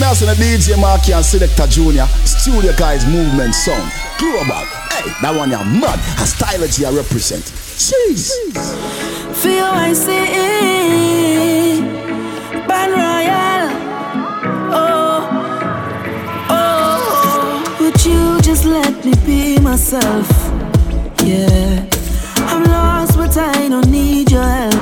me as in a DJ Marky and Selector Junior, Studio Guys Movement Sound, Global. Hey, that one you're mad. A I represent. Jeez. Feel I see Ban Royal. Oh, oh. Would you just let me be myself? Yeah. I'm lost, but I don't need your help.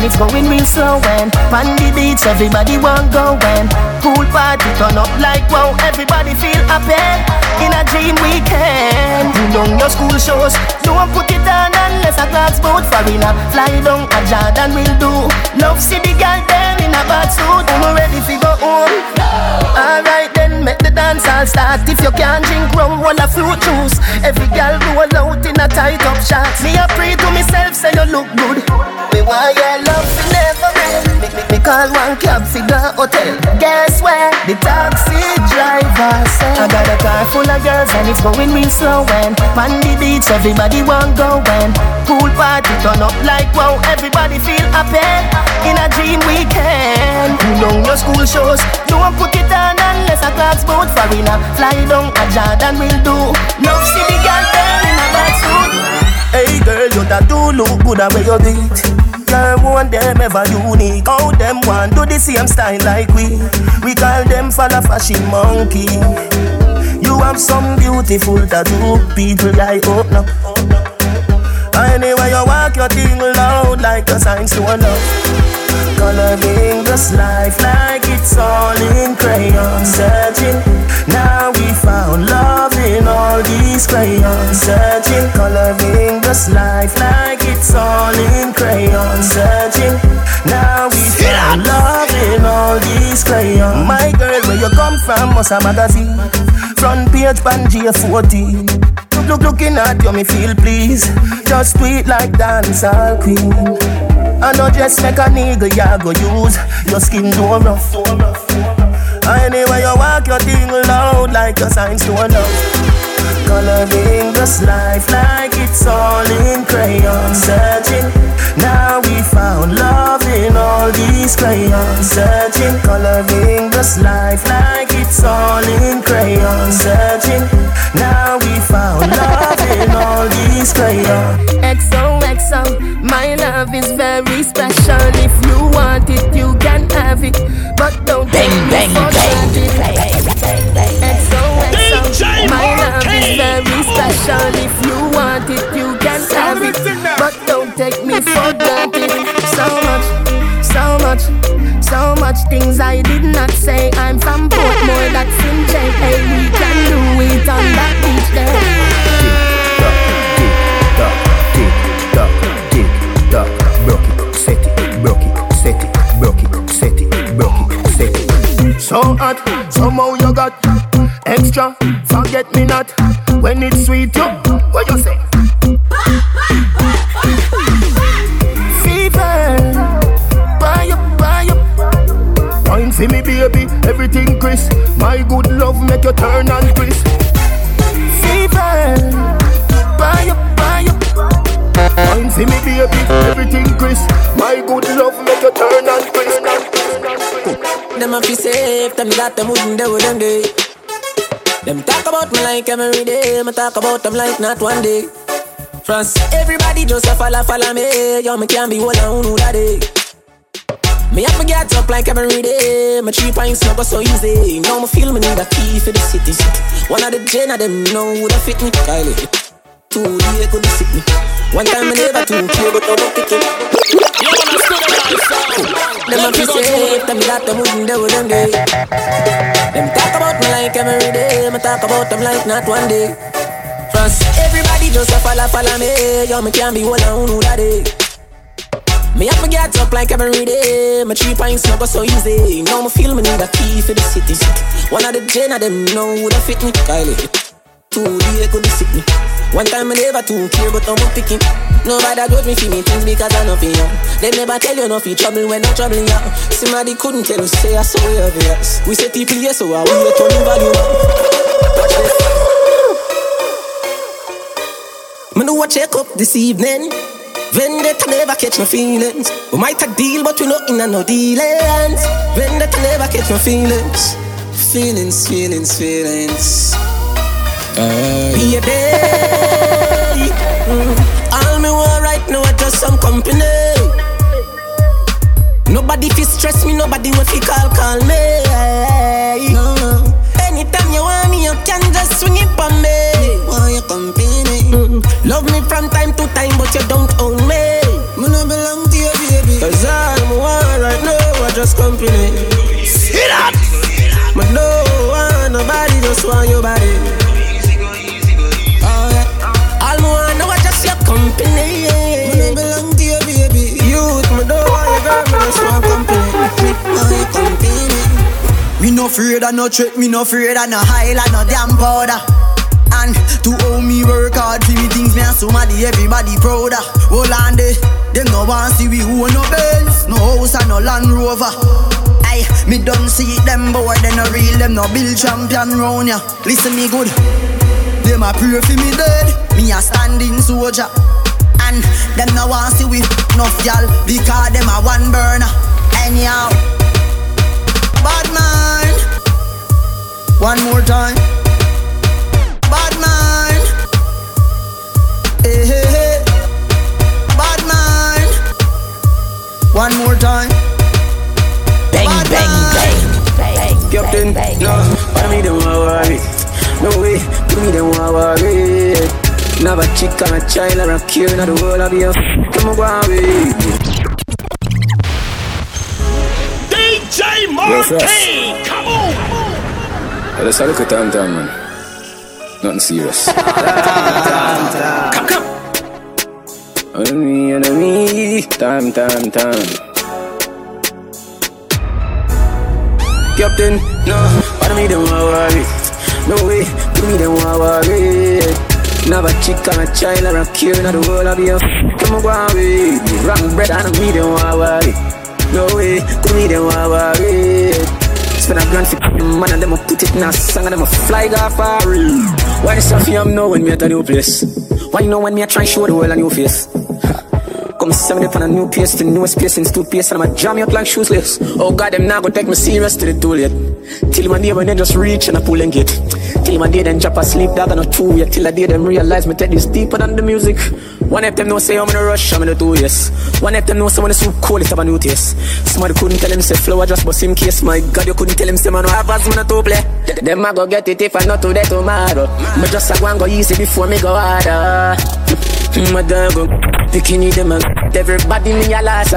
And it's going real slow and on the beach everybody want go and pool party turn up like wow, everybody feel happy in a dream weekend. You know your school shows, don't put it on unless a class boat foreigner fly down a Jordan will do. Love see the girl them in a bad suit, I'm ready to go home. Alright then, make the dance all start. If you can't drink rum, roll a fruit juice. Every girl roll out in a tight up shots. Me a pray to myself, say you look good. Want your love to never end. Me, me, me call one cab figure hotel. Guess where? The taxi driver said. I got a car full of girls and it's going real slow. And on the beach, everybody want go and pool party turn up like wow. Everybody feel happy in a dream weekend. You know your school shows, don't put it on unless a class boat foreigner fly down a Jordan will do. No see the girl in a bad suit. Hey girl, you that do look good at where you beat. Girl, want them ever unique. How them want do the same style like we. We call them follow fashion monkey. You have some beautiful tattoo, people like open up. Anyway, you walk your thing loud like a sign to a love. Coloring this life like it's all in crayon. Searching, now we found love in all these crayons. Searching, coloring this life like it's all in crayon. Searching, now we found love in all these crayons. My girl, where you come from, must a magazine. Front page, Pangea 14 Look, look, looking at you, me feel please Just tweet like dancehall queen. I know just make a nigga ya go use. Your skin too rough. Anyway you walk your thing loud Like your signs to love Coloring this life like it's all in crayon. Searching, now we found love in all these crayons Searching, coloring this life like it's all in crayon Searching, now we found love in all these crayons. XOXO, my love is very special. If you want it, you can have it. But don't take me for granted. XOXO, my love is very special. If you want it, you can have it. But don't take me for granted So much, so much, so much things I did not say I'm from Portmore, that's in J Hey, we can do it on that beach there So hot, somehow you got extra. Forget me not when it's sweet. You, what you say? Wine me, baby, everything crisp. My good love make you turn and crisp. Fever, buy up, buy up. Wine for me, baby, everything crisp. My good love make you turn and Them a fi safe, them that them wouldn't do them day. Them talk about me like every day, me talk about them like not one day. France, everybody just a follow, follow me. Yo, me can't be one on who that day. Me have to get up like every day. My three pints not go so easy. Now me feel me need a key for the city. One of the gen of them know who that fit me. Kylie. Eh. Two day could be sick me. One time I never too care, but I won't pick it. Them a fi safe, them that them wouldn't do them day. Them talk about me like every day, me talk about them like not one day. France, everybody just a follow, follow me. Yo, me can't be one on who that day. Me have to get up like every day. My three pints not so easy. Now me feel me need a key for the city. One of the gen of them know who that fit me. Kylie. Two day could be sick me. One time I never too care, but I'm picking. Nobody judge me for me things because I know for you. They never tell you nothing trouble when I'm troubling you. Somebody couldn't tell you, say I saw you obvious. We say people here, so I will turn the value up. Watch this. Know I check up this evening. Vendetta never catch my feelings. We might a deal, but we not in a no dealings. Vendetta never catch my feelings. Feelings, feelings, feelings. Uh, baby. Mm. All me want right now are just some company. Nobody fi stress me, nobody will fi call, call me. No, no. Anytime you want me, you can just swing it for me. Love me from time to time, but you don't own me. Me no belong to you, baby. Cause all me want right now are just company. See that? Me no want nobody, just want your body. Oh, yeah. All me want now are just your company. Me no belong to you, baby. Youth, me don't want your girl, me just want company. Want your company. Me no afraid of no trick, me no afraid of no highlight, no damn powder. And to owe me work hard for me things, me and somebody, everybody proud of. Hold on there, them no want see we own no Benz, no house and no Land Rover. Aye, me done see them boy, they no real, them no build champion round ya. Listen me good, them a pray for me dead, me a standing soldier. And them no want see we enough y'all, because them a one burner. Anyhow. Bad man. One more time. One more time. Bang, Bad bang, man. bang. Captain, no, I me them want worry. No way, do me them want worry. Never chick and a child or a cure, not the world of you. Come on, go away. DJ Yo, Marquis, come on! Yeah, let's have a look at time, time, man. Nothing serious. Come, come! Enemy, enemy, time, time, time. Captain, no, I me them want worry. No way, do me them worry. Never chick and a child or a cure, not the world of you. Come on, away. Wrong bread me them want worry. No way, do me them worry. Spend a grand for man and them put it in a song and them fly off real. Why this stuff you know when me at a new place? Why you know when me a try show the world a new face? Come me up on a new pace, the newest pace since two pace, and I'ma jam you out like shoeless. Oh God, them now go take me serious to the too late. Till my day when they just reach and I pull and get. Till my day then drop asleep, dog on a two yet. Till the day them realize me take this deeper than the music. One of them know say I'm in a rush, I'm in a two yes. One of them know when it's too cold, it's have a new taste. Somebody couldn't tell him say flow, I just bust him case. My God, you couldn't tell him say man, no have as I to play. Them I go get it if I not today tomorrow. Me just a go and go easy before me go harder. Mm, my dog go bikini them everybody me a loss.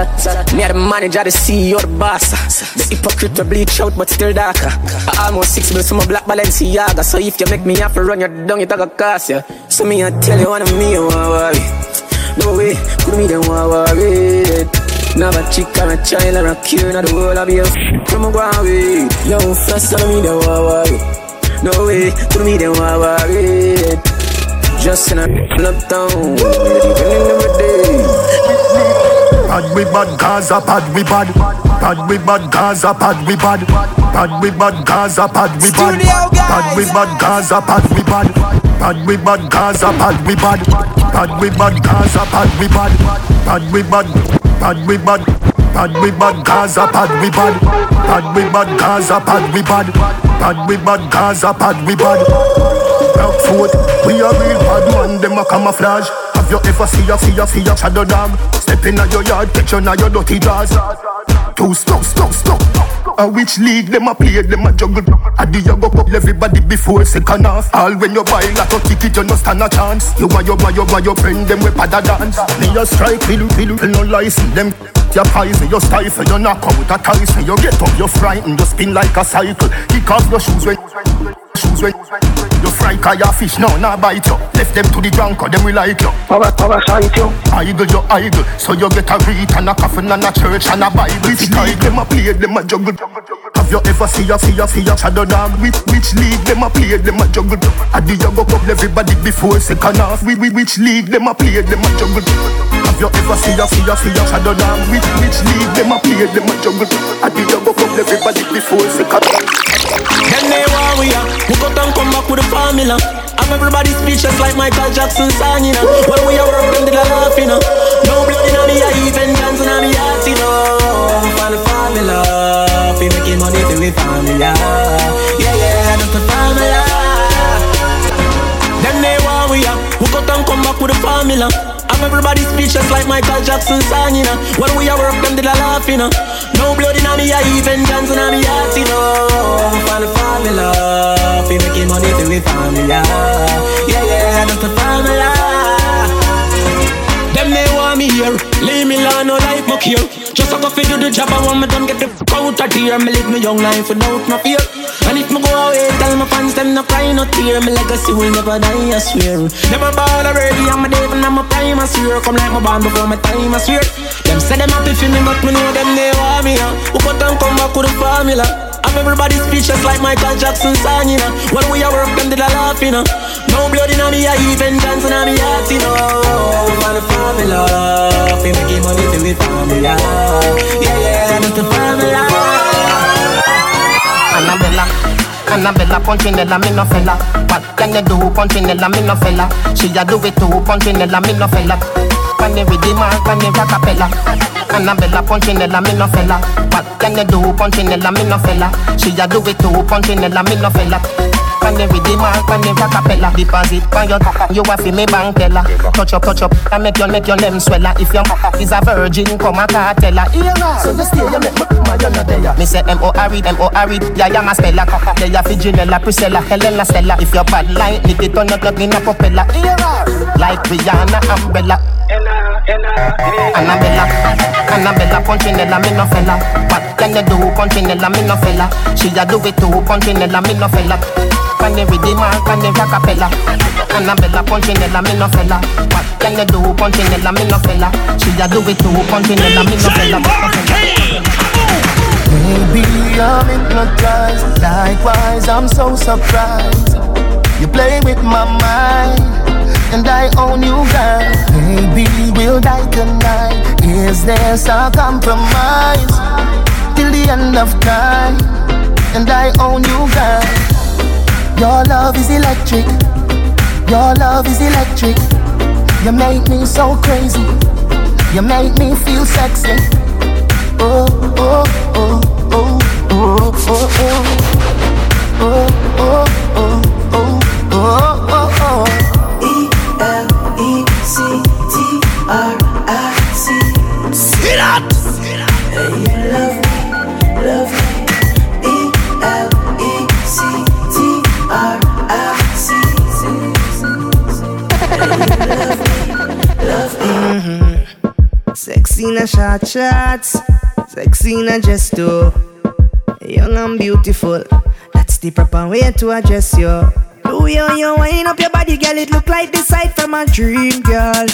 Me a the manager, the CEO, the boss. The hypocrite to bleach out but still darker. I almost six bills from a black Balenciaga. So if you make me have to run you talk a cost ya. So me I tell you one of me want worry. No way, could me them want worry. Never chick and a child or a cure, not the world of you. Come on, go away. Yo, first tell me them want worry. No way, could me them want worry. Just in a uptown, even in the day. Bad we bad Gaza, bad we bad. Bad we bad Gaza, bad we bad. Bad we bad Gaza, bad we bad. Bad we bad Gaza, bad we bad. Bad we bad Gaza, bad we bad. Bad we bad Gaza, bad we bad. Bad we bad, bad we bad. Bad we bad Gaza, bad we bad. Bad we bad Gaza, bad we bad. Bad we bad Gaza, bad we bad. Rockfoot, we are real bad man, them a camouflage. Have you ever see a see a see a shadow dog? Step in your yard, catch you your dirty jaws. Too stuck, stuck, stuck. A which league them a play, them a juggle. A the you go up everybody before second half. All when you buy like a ticket, you no stand a chance. You want your man, you want your friend, them we pada dance. Me a strike, pill, pill, no license them. Your poison, you stifle, you knock out a Tyson. You get up, you frightened, you spin like a cycle. Kick off your shoes when, shoes when. You fry car your fish, no, not bite you. Left them to the drunk, or them we like you. Power, power, sight you. Idle, you idle. So you get a read and a coffin and a church and a Bible. Which league them a play, them a juggle. Have you ever see a see a see a shadow dog? Which which league them a play, them a juggle. I do you go up everybody before second half? We, we which league them a play, them a juggle. Have you ever see a see a see a shadow dog? Which which league them a play, them a juggle. I do you go up everybody before second half? Then they want we are. We got and come back with the formula. I'm everybody speechless like Michael Jackson song, you know. When we are working, they laugh, you know. No blood in me, I even dance in me heart, money for we. Yeah, yeah, that's the formula. Then they want we are. We got and come back with the formula. I'm everybody speechless like Michael Jackson song, you know. When we are working, they laugh, you know. No blood in me, I even dance in me heart, you know. Find the formula. Fi making money for we formula. Yeah, yeah, that's the formula. Me here, leave me alone, no life no here. Just a go fi do the job, I want me done get the fuck out of here. Me live my young life without no fear. And if me go away, tell my fans them no cry, no tear. Me legacy will never die, I swear. Never ball already, I'm a and I'm a prime, I swear. Come like my band before my time, I swear. Them say them happy for me, but me know them they want me. Who cut and come back with the formula? I'm everybody speechless like Michael Jackson song, you know. When we are work, them did a laugh, you know. No blood in me, I even dance in me heart, you know. For the formula, fi making money for the formula. Yeah, yeah, that's the formula. Annabella. Annabella Punchinella, me no fella. What can you do, Punchinella, me no fella? She a do it too, Punchinella, me no fella. Can you redeem her, can you rockapella? Annabella Punchinella, me no fella. What can you do, Punchinella, me no fella? She a do it too, Punchinella, me no fella. Can you redeem her, can you rockapella? Deposit on your you a fi me bank teller. Touch up, touch up, and make your make your name swella. If your is a virgin, come a cartella. So you stay, you make me come a you no there. Me say M O R E, M O R E, yeah, yeah, my speller. Yeah, yeah, fi Janella, Priscilla, Helena, Stella. If your bad like me, it turn your plug in a propeller. Like Rihanna, Umbrella. Annabella, Annabella, Punchinella, me no fella. What can you do, Punchinella, me no fella? She a do it too, Punchinella, me no fella. Can you redeem her, can you rockapella? Annabella, Punchinella, me no fella. What can you do, Punchinella, me no fella? She a do it too, Punchinella, me no fella. Maybe I'm hypnotized. Likewise, I'm so surprised. You play with my mind, and I own you, girl. Maybe we'll die tonight. Is there some compromise till the end of time? And I own you, girl. Your love is electric. Your love is electric. You make me so crazy. You make me feel sexy. Oh, oh, oh, oh, oh, oh, oh. Oh, oh, oh, oh, Sexy na short shots, sexy na gesto. Young and beautiful, that's the proper way to address you. Way how you wind up your body, girl, it look like the sight from a dream, girl.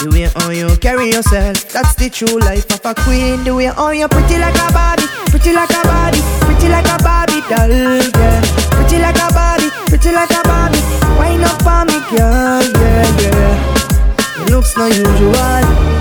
The way how you carry yourself, that's the true life of a queen. The way how you pretty like a Barbie, pretty like a Barbie, pretty like a Barbie doll, girl. Pretty like a Barbie, pretty like a Barbie. Wind up on me, girl, yeah, yeah. It looks no usual.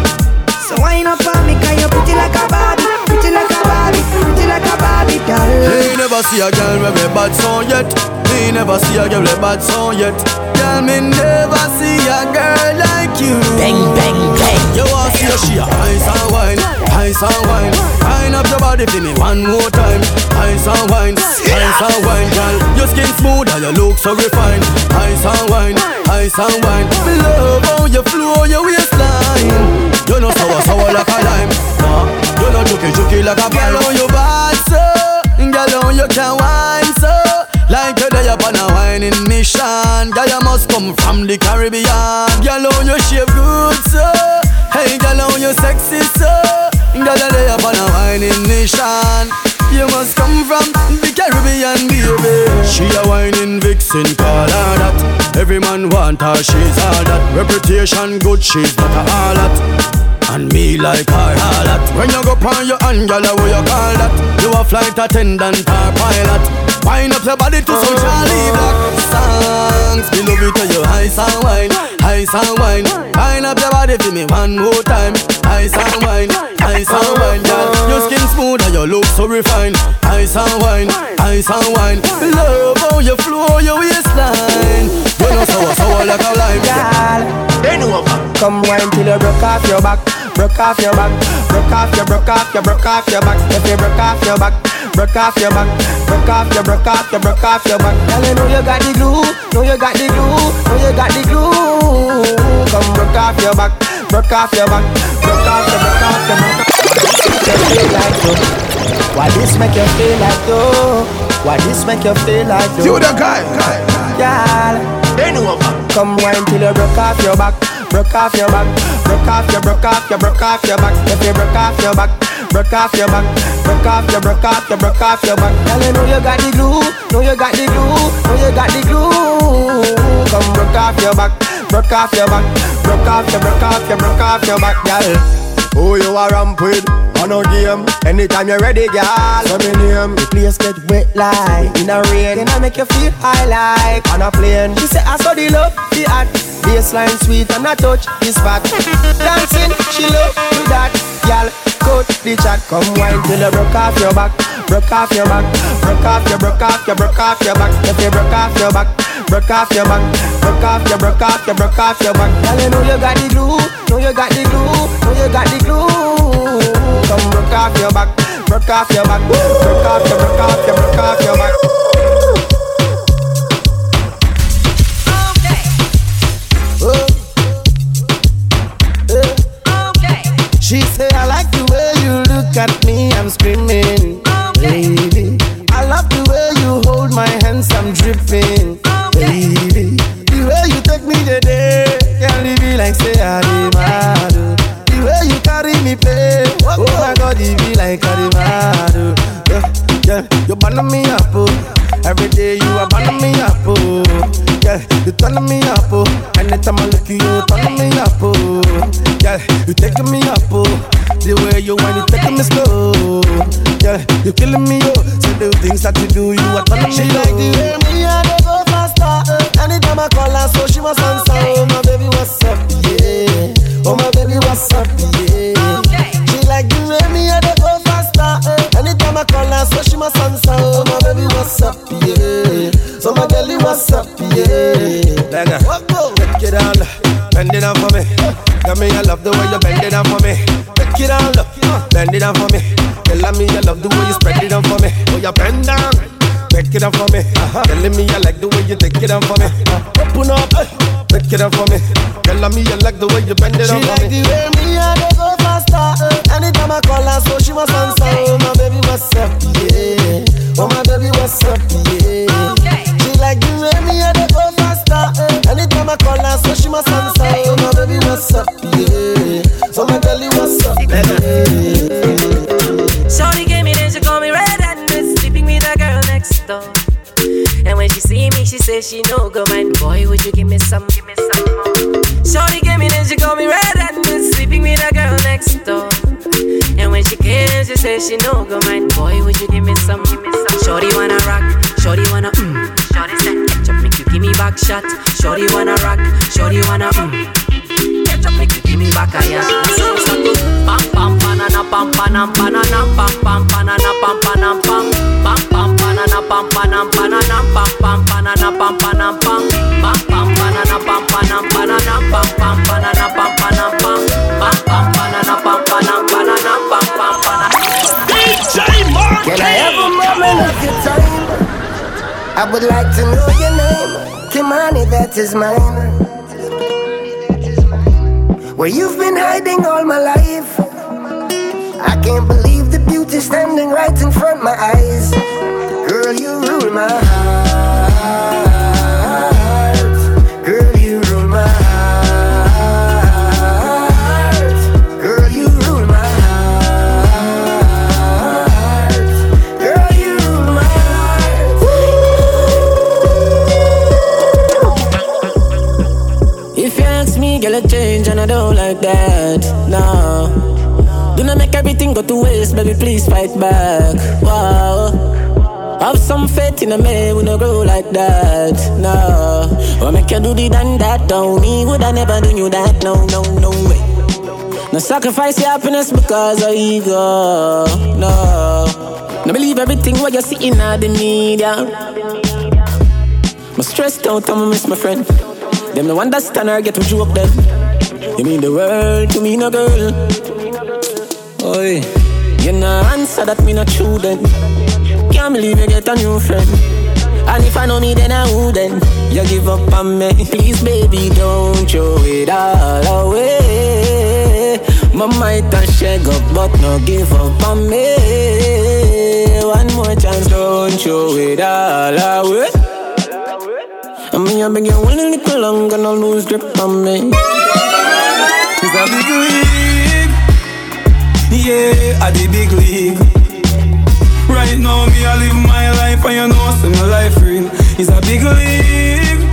So wind up on me, cause you're pretty like a Barbie Pretty like a Barbie, pretty like a Barbie doll Me never see a girl with a bad song yet Me never see a girl a bad song yet Girl, me never see a girl like like you. Bang, bang, bang. You want see she a ice and wine, ice and wine. Wine up your body for me one more time. Ice and wine, ice and wine, girl. Your skin smooth and your look so refined. Ice and wine, ice and wine. Me love how you flow your waistline. You know sour sour like a lime. Nah, you know juky juky like a pine. girl on your bad so. Girl on you can wine so. Like you're there upon a whining mission Girl, you must come from the Caribbean. Girl, on you shape good, so Hey, girl, on you sexy, so Girl, you're there upon a whining mission You must come from the Caribbean, baby. She a whining vixen, call her that. Every man want her, she's all that. Reputation good, she's not a harlot and me like her all that. When you go on your hand, girl, what you call that? You a flight attendant or pilot Wind up your body to some Charly Black songs. Me love it to you ice and wine, ice and wine. Wind up your body for me one more time. Ice and wine, ice and wine, girl. Your skin smooth and your look so refined. Ice and wine, ice and wine. Love how you flow your waistline. You know sour, sour like a lime, girl Bend over Come wine till you broke off your back broke off your back, broke off your, broke off your, broke off your back. If you broke off your back, broke off your back, broke off your, broke off your, broke off your back. Girl, you know you got the glue, know you got the glue, know you got the glue. Come broke off your back, broke off your back, broke off your, broke off your, broke off. You feel like though? Why this make you feel like though? Why this make you feel like though? You the guy, guy, guy. Girl, bend over. Come wine till you broke off your back broke off your back, broke off your, broke off your, broke off your back. If you broke off your back, broke off your back, broke off your, broke off your, broke off your back. Girl, you know you got the glue, know you got the glue, know you got the glue. Come broke off your back, broke off your back, broke off your, broke off your, broke off your back, girl. Who you are ramp with? On no game. Anytime you're ready, girl. So me name. The place get wet like in a rain. Then I make you feel high like on a plane. She say I saw the love, the art. Baseline sweet and I touch this spot. Dancing, she love do that. Girl, cut the chat. Come wine till you broke off your back. Broke off your back. Broke off your, broke off your, broke off your back. If you broke off your back. Broke off your back, broke off your, broke off your, broke off your back. Girl, you know you got the glue, know you got the glue, know you got the glue. Come broke off your back, broke off your back, broke off your, broke off your, broke off your back. She say look at me, I'm screaming, baby. I love the way you hold my hands, I'm dripping, baby. The way you take me today, can't leave me like say I oh. The way you carry me play, oh, oh my God, it be like I mad. oh. Yeah, yeah, you burn me up, oh. Every day you are burning me up, oh. Yeah, you turn me up, oh. Anytime I look at you, you turn me up, oh. Yeah, you taking me up, oh. The way you want you taking me slow. Yeah, you killing me, oh. So the things that you do, you are turning me like the way me and they go faster. eh. Anytime I call her, so she must answer. Oh my baby, what's up, yeah. Oh my baby, what's up, yeah. She like the way me and they go faster. eh. Anytime I call her, so she must answer. Oh my baby, what's up, yeah. So my girlie, what's up, yeah. Banger. Take it down, bend it down for me. Tell me you love the way you bend it down for me. Take it down, bend it down for me. Tell me you love the way you spread it down for me. Oh, you bend down. Take it down for me. Telling me you like the way you take it down for me. Open up, take it down for me. Telling me you like the way you bend it She down for like me. the way me and they go faster. eh. Anytime I call her, so she must answer. Oh my baby, what's up, yeah. Oh my baby, what's up, yeah. She like the way me and they go faster. eh. Anytime I call her, so she must answer. Oh my baby, what's up, yeah. So my you what's up, yeah. Shorty came in and she called me red and red, sleeping with a girl next door. And when she see me, she says she no go mind. Boy, would you give me some, give me some more? Shorty came in and she called me red and red, sleeping with a girl next door. And when she came, she says she no go mind. Boy, would you give me some, give me some? Shorty wanna rock, shorty wanna mm. Shorty said, ketchup make you give me back shot. Shorty wanna rock, shorty wanna mm. Ketchup make you give me back a yeah. So start to pam pam banana pam panam banana pam pam banana pam panam pam pam pam banana pam panam banana pam pam banana pam panam pam pam pam banana pam panam banana pam pam banana I would like to know your name, Kimani, that is mine. Where you've been hiding all my life. I can't believe the beauty standing right in front of my eyes. Girl, you rule my heart. I don't like that. No. Do not make everything go to waste, baby, please fight back. Wow. Have some faith in a man, we no grow like that. No. Or make you do the done that, don't me, would I never do you that? No, no, no way. No sacrifice your happiness because of ego. No. No believe everything what you see in the media. I'm stressed out, I'ma miss my friend. Them no understand or get to joke them. You mean the world to me, no girl. Oi, you no answer that me not true then. Can't believe you get a new friend. And if I know me, then I wouldn't. You give up on me, please, baby, don't throw it all away. My might have shake up, but no give up on me. One more chance, don't throw it all away. I mean, I beg you one little longer, no lose grip on me. A big league. Yeah, at the big league. Right now, me, I live my life, and you know, so my life real. It's a big league.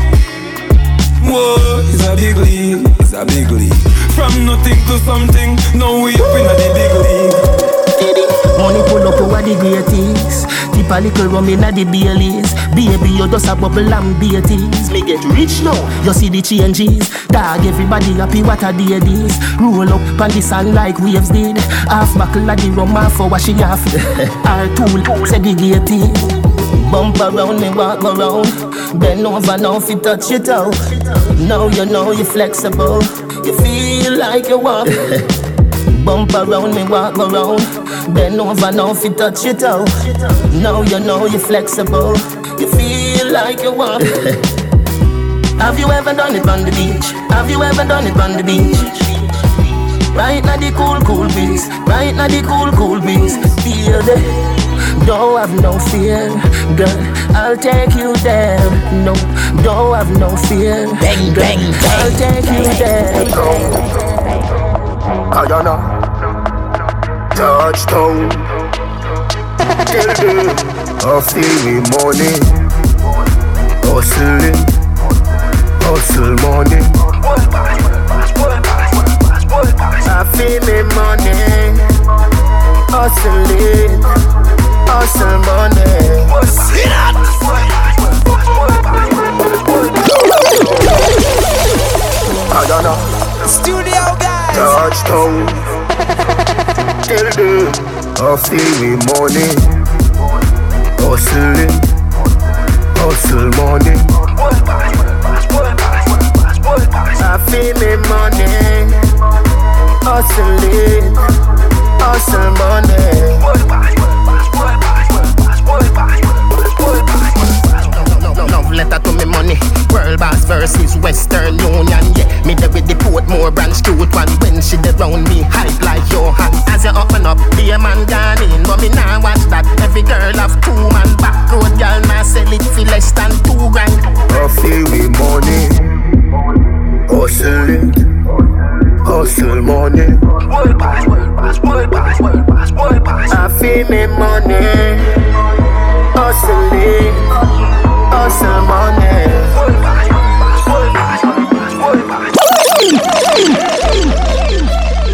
Whoa, it's a big league. It's a big league. From nothing to something, now we up in the big league. Money pull up over the greatest. Tip a little rum inna the Baileys. Baby, you just a bubble and beaties Me get rich now, you see the changes. Dog, everybody happy, what a day this Roll up on the sand like waves did. Half buckle of the rum, half for what she half. Our tool, segregated. Bump around me, walk around. Bend over now, if you touch it out. Now you know you're flexible. You feel like you walk Bump around me, walk around. Bend over now if you touch it out. Now you know you're flexible. You feel like you walk. Have you ever done it on the beach? Have you ever done it on the beach? Right now the cool, cool breeze. Right now the cool, cool breeze. Feel the don't have no fear, girl. I'll take you there. No, don't have no fear, bang, girl. bang, I'll take you there. Guyana, touchdown. Till the me money, hustling, hustle money. I feel me money, hustling, hustle money. Studio guys. Touchdown. Till the I feel me money. Hustling. Hustle money. I feel me money. Hustling. Hustle money. Me money. World boss versus Western Union. Yeah, me there with the Portmore branch cute one. When she dey round me, hype like Johan. As you open up, be a man gone in, but me nah watch that. Every girl have two man back road, girl nah sell it for less than two grand. Feel me money. Hustling. Hustle money. World Boss, World Boss, World Boss, World Boss, World Boss. I feel me money. Hustling. Hustle money.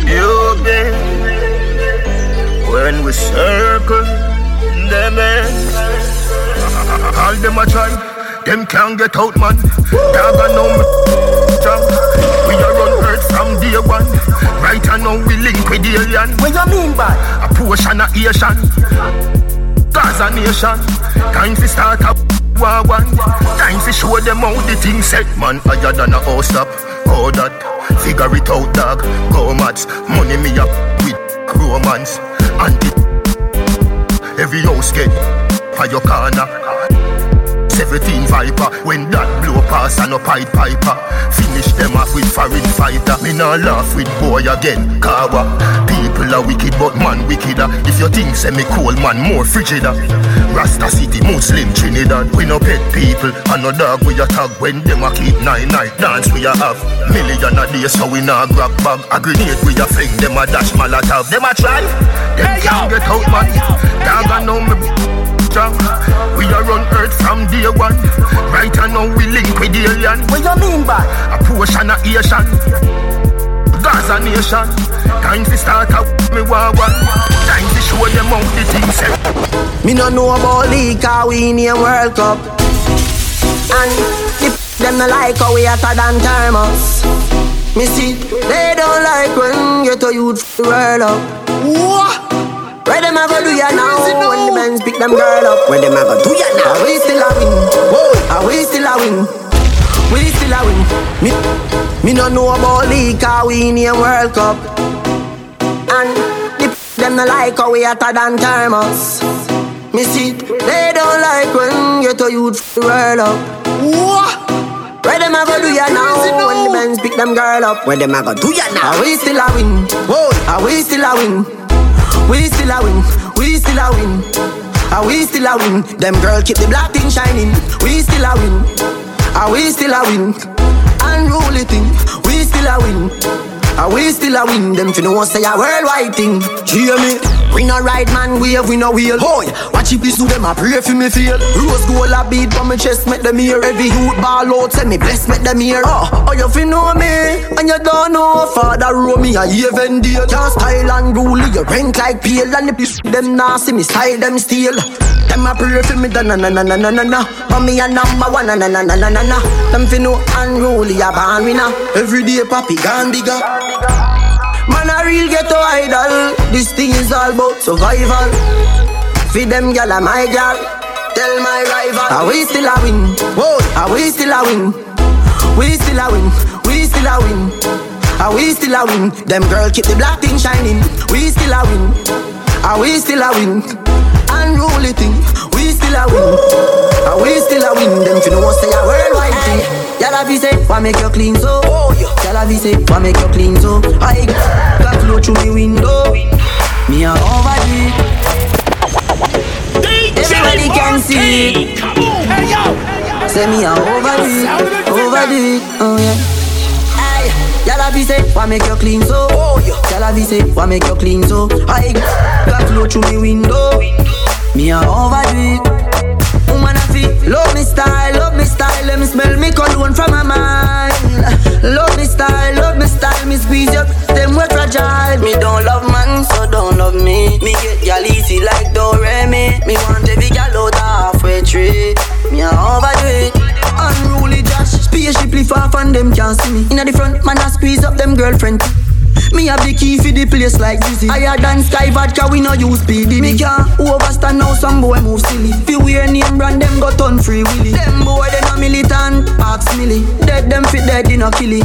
You been when we circle them ends. All them a try, them can't get out, man. Dog know me. We are run earth from day one. Right now we link with the alien. What you mean by a portion of Asian? Gaza nation. Time to start a war one. Time to show them how the thing set, man. Higher than a house up. How that? Figure it out, dog. Go mats. Money me up with romance. And the every house get for your corner. 17 Viper. When that blow pass and a Pied Piper. Finish them off with foreign fighter. Me nah laugh with boy again, Kawa. People are wicked, but man wickeder. Uh. If you think say me cold, man more frigider. Uh. Rasta City, Muslim, Trinidad. We no pet people, and no dog we a tag when them a keep nine night dance we a have. Million a day, so we nah grab bag. A grenade we a fling, them a dash malatav. Them a try, them hey, can't get out man. Dog a know me strong. Uh. We a run earth from day one. Right now we link with the alien. What you mean by? A portion of Asian. Gaza nation. Time to start up me war one. Time to show them how the things set. Me no know about league, cause we in World Cup. And the them no like how we hotter than thermos. Me see, they don't like when get a youth world up. What? Where them a go do ya now? When the men pick them girl up, where them a go do ya now? Are we still a win? Whoa, are we still a win? We still a win. Me, me no know about league, cause we in World Cup. And the them no like how we hotter than thermos. Me see, they don't like when get a youth world up. What? Where them a go do ya now? When the men pick them girl up, where them a go do ya now? Are we still a win? Whoa, are we still a win? We still a win, we still a win. Are we still a win? Them girl keep the black thing shining. We still a win. Are we still a win? Unruly thing. We still a win. Are we still a win? Them fi know say a worldwide thing. Hear me? We no ride man wave, we no wheel. Hoy, watch it please do them a pray for me feel. Rose gold a beat from my chest, make them hear. Every youth ball out, say me bless, make them hear. Oh, oh you fi know me, and you don't know Father row me a even deal. Can't style and rule, you rank like pale, and if you them nasty, me style them steal. Them a pray for me, da na na na na na na na. But me a number one, na na na na na na na. Them fi know unruly a born winner. Every day papi gone bigger. Real ghetto idol. This thing is all about survival. Feed them gal a my gal. Tell my rival. Are we still a win? Whoa, are we still a win? We still a win. We still a win. Are we still a win? Them girl keep the black thing shining. We still a win. Are we still a win? Unruly thing. We still a win. Are we still a win? Them you know say a worldwide thing. Y'all have say, why make you clean so? Oh, Y'all have say, why make you clean so? I flow through me window. Me a overdo it. Everybody can see it. Hey yo. Say me a overdo it, overdo it. Oh yeah. Y'all have say, why make you clean so? Y'all have say, why make you clean so? I got flow through me window. Me a overdo it. Woman a fi love me style, love me style. Let me smell me cologne from my mind. Love me style, love me style. Me squeeze up, them we fragile. Me don't love man, so don't love me. Me get y'all easy like Doremi. Me want every gal out halfway tree. Me a overdo it. Unruly Josh, spaceship lift off and them can't see me. Inna the front, man I squeeze up them girlfriend. Me have the key for the place like Dizzy Higher than Sky Vodka, we no use PD Me can't overstand now some boy move silly. Fi wear name brand, them got on free willy. Them boy, they no militant, ask milly Dead them fit dead, they no killy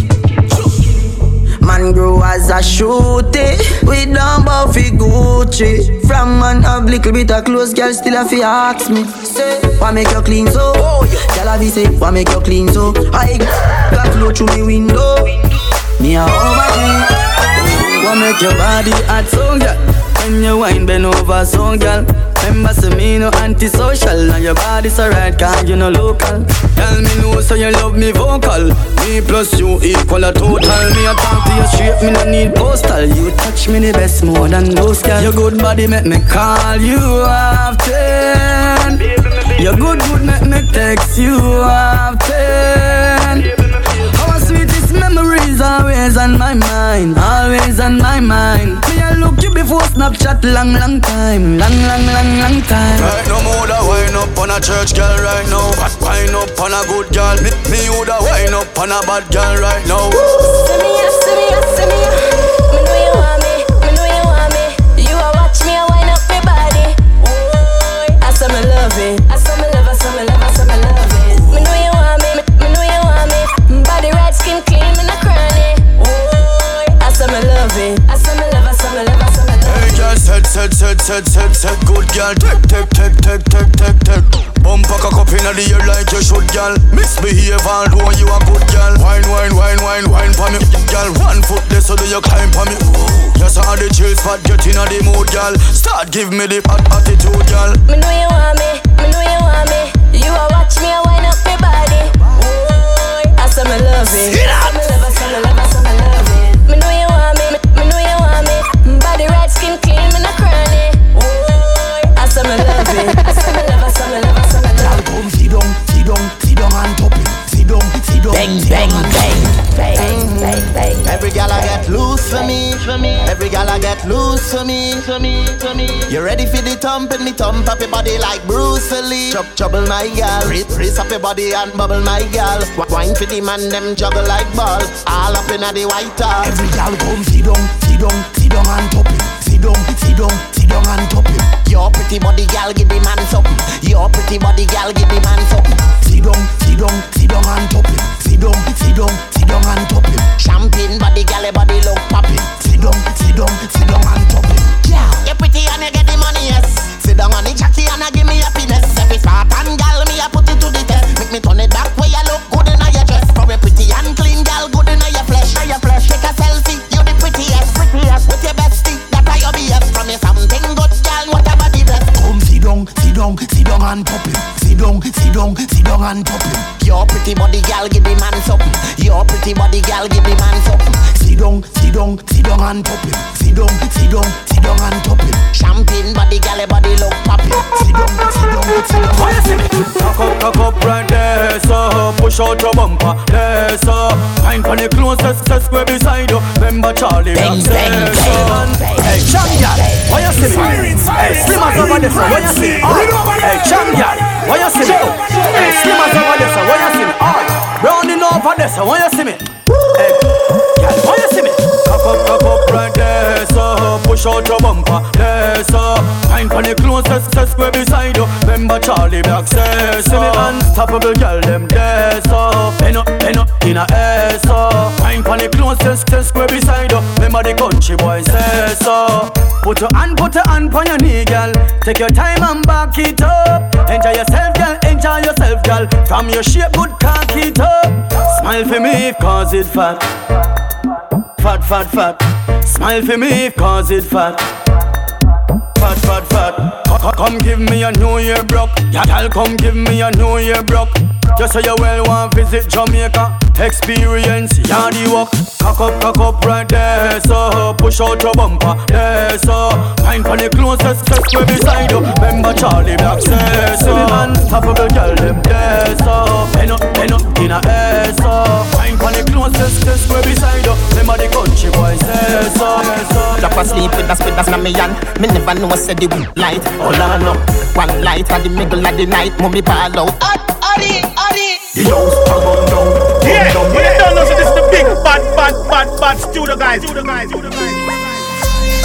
Man grow as a shooty We don't bow fi Gucci. From man have little bit of clothes Girl still a fi ask me. Say, why make you clean so? Oh, girl a fi say, why make you clean so? I got flow through me window. Me a overdo What make your body hot so girl? When you wine bend over so girl. Remember say me no antisocial. Now your body so right cause you no local. Tell me no so you love me vocal. Me plus you equal a total. Me a talk to you straight me no need postal. You touch me the best more than those girl. Your good body make me call you often. Your good good make me text you often always on my mind Always on my mind Me I look you before Snapchat long long time Long long long long time Right no more that wine up on a church girl right now Wine up on a good girl Me, me you da wine up on a bad girl right now See me, yeah, see me, yeah, see me. Me know you want me, me know you want me. You a watch me a wind up me body. Ooh, I say me love it, set, set, set, set, Good girl, take, take, take, take, take, take, take Bum Bumper cock up inna the air like you should, gal. Misbehave and do you a good gal. Wine, wine, wine, wine, wine for me, gal. One foot there so do you climb for me. Yes, I the chill spot, get inna the mood, gal. Start give me the hot attitude, gal. Me know you want me, me know you want me. You a watch me, a wind up me body. Boy, I say me love it. Bang, bang, bang, bang, bang, bang. Every gal I get loose for me, for me. Every gal I get loose for me, for me, for me. You ready for the thump and me thump up your body like Bruce Lee. Chop trouble my gal, raise, raise up your body and bubble my gal. Wine for the man them juggle like ball, all up inna the white house. Every gal come sit down, sit down, sit down and top it. Sit down, sit down, sit down and top it. Your pretty body gal give the man something. Your pretty body gal give the man something. Sit down, sit down, sit down and top it. Down, sit down, sit down and top it. Champagne body gal, your body look popping. Sit down, sit down, sit down and top it. Yeah, you pretty and you get the money, yes. Sit down on the jockey and I give me happiness. It's smart and gal, me I put it to the test. Make me turn it back where you look good in your dress. From a pretty and clean gal, good in your flesh. Your flesh, take a selfie. You the prettiest, prettiest with your bestie. That I your BF. From you something good, gal, whatever the best. Come sit down, sit down, sit down and top it. Sit down, sit down, sit down and top it. Your pretty body gal, pretty body gal, give the man something. Sit down, sit down, sit down and top it. Sit down, sit down, sit down and top it. Champagne body gal, body look popping. Sit down, sit down, sit down. Why you? Cock up, cock up right there, so Push out your bumper, there, so Find for the closest, set square beside you Remember Charly Bang, bang, bang, so bang, Hey, champion, why you see me? Hey, slim as over there, why you see me? Hey, champion, why you see me? Hey, slim as over there, why you see me? Over there, so why you see me? Hey, so out your bumper, there, so Find for the closest, set square beside you. Remember Charly Black says See me unstoppable girl, them there, so Pen up, pen up in a air, so Find for the closest, set square beside you. Remember the country boy says so Put your hand, put your hand on your knee, girl. Take your time and back it up. Enjoy yourself, girl, enjoy yourself, girl. From your shape, good cock it up. Smile for me, cause it fat Fat, fat, fat. Smile for me, cause it fat. Fat, fat, fat. Co- co- Come give me a New Year broke. Girl, come give me a New Year broke. Just so you well want visit Jamaica Experience, yardy walk Cock up, cock up right there So. Push out your bumper There so. Find for the closest Just where beside you. Remember Charly Black says so. Unstoppable girl them there so. Pen up, pen up in a air so. Find for the closest Just where beside you. Remember the country boy says so, so Drop asleep with a spit that's not me hand. Me never know said the weak light. All I know, one light at the middle of the night. Mummy ball out. Adi, Adi. The house a burn down, burn Yeah, down. when you don't know, so this is the big bad, bad, bad, bad studio guys. Studio guys, studio guys.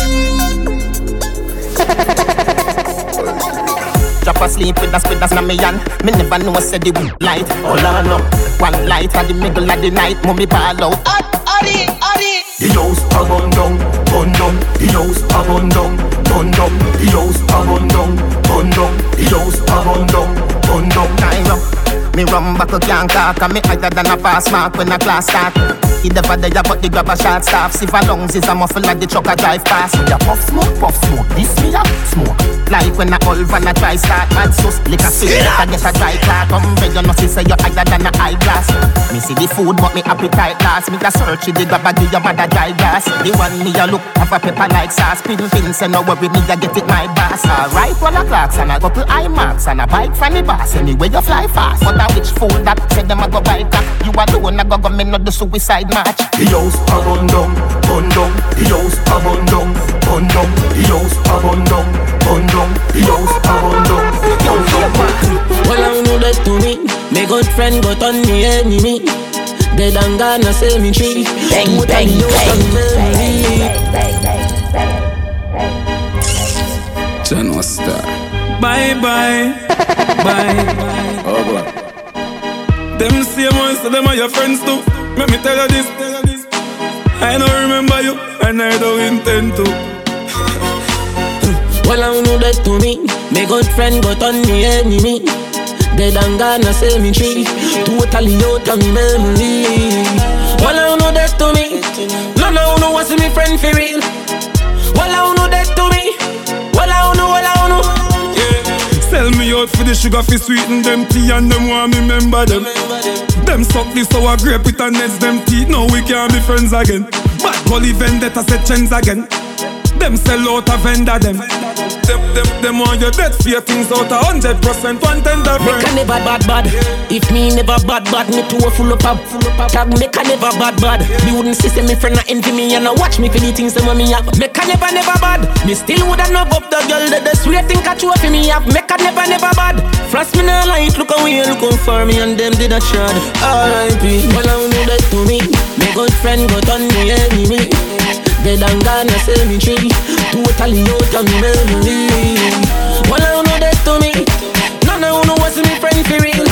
Drop asleep with a spit that's not me hand. Me never know said the weak light. All I know, one light at the middle of the night. Mummy ball out. Adi, Adi. The house a burn down, burn down. The house a burn down, burn down. The house a burn down, burn down. The house a burn down, burn down. Time Me run back a can't talk. And me higher than a pass mark when a class start. He never there but the grab a short staff. See for lungs is a muffle like the truck a drive past. Me a puff smoke, puff smoke This me a smoke. Like when a old van a try start Mad sus, lick a That a get a dry clock Come beg you know see say you higher than a eyeglass Me see the food but me appetite last. Me a search the grab a give your mother dry glass The one me a look have a pepper like sauce. Pin pin say no worry me a get it my boss. Alright one a clocks and a couple eye marks And a bike from the boss. Anyway you fly fast. But a which fool that say them a go buy cock You alone a go go me not the suicide match The house a burn down, burn down. The house a burn down, burn down. The house a burn down, burn down. The house a burn down, burn down. Well, I know that to me. My good friend got on me enemy. Dead and gone, I say me tree. Bang, Put bang, on the note bang, and memory. General Star. Bye bye, bye bye. Oh boy. Them same ones, so them are your friends too. Let me tell you this. I don't remember you, and I don't intend to. well, I know that to me. My good friend got on me enemy. Dead and gone, I say me tree. Totally out of me memory. Well, I know that to me. No, no, no, what's me friend for real? Well, I out for the sugar fi sweeten them tea and them want me remember them. Them suck the sour grape with a nest them teeth. Now we can't be friends again. Bad bully vendetta set chains again. Them sell out a vendor them. Them, them, them want your dead fear things out a hundred percent one tender friend. Make I never bad bad. Yeah. If me never bad bad, me too full of up. Full up up. Tag make I never bad bad. Yeah. Me wouldn't see say me friend not envy me and I watch me for the things them me have. Make I never never bad. Me still woulda knock up the girl that the sweet thing catch you up me have. Make I never never bad. Frost me now light, look away, look for me and them did a shot. R.I.P. Well I know that to me. My good friend got on me enemy. Red and gone, I say me tree Totally out of me memory. Well, I don't know that to me. None of you know what's me friend for real.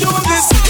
Do this.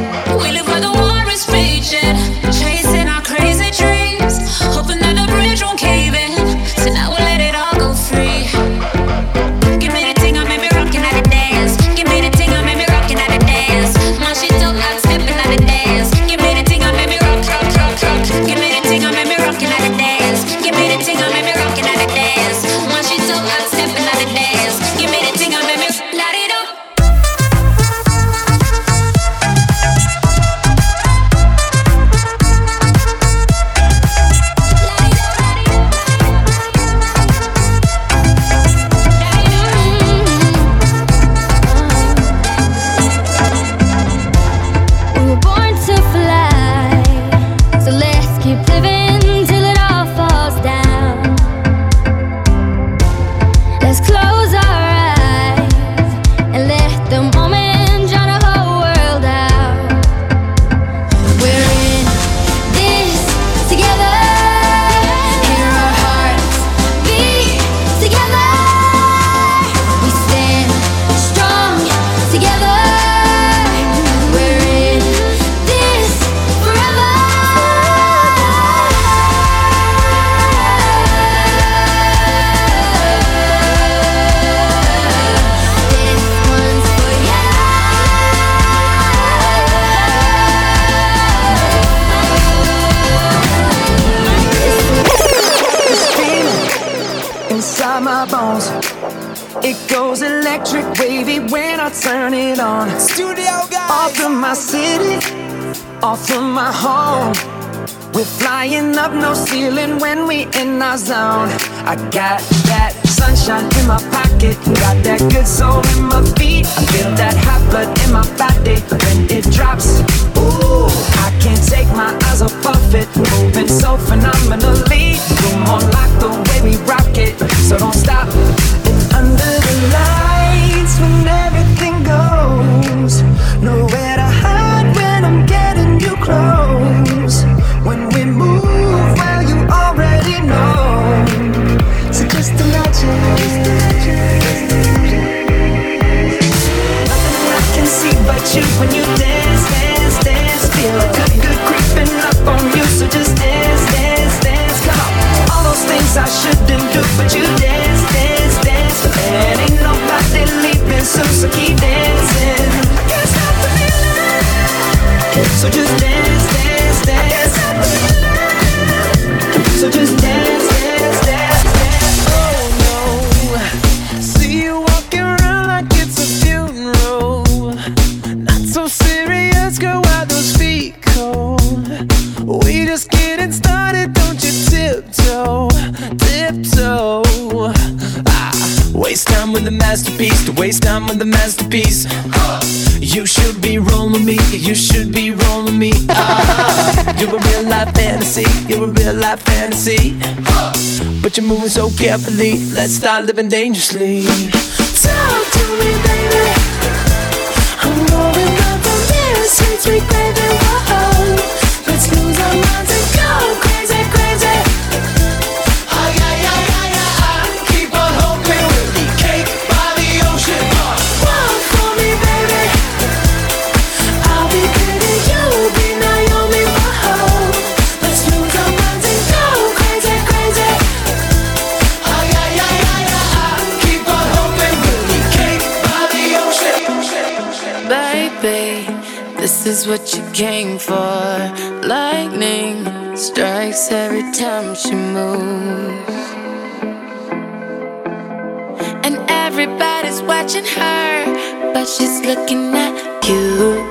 carefully. Let's start living dangerously. She you came for. Lightning strikes every time she moves. And everybody's watching her, but she's looking at you.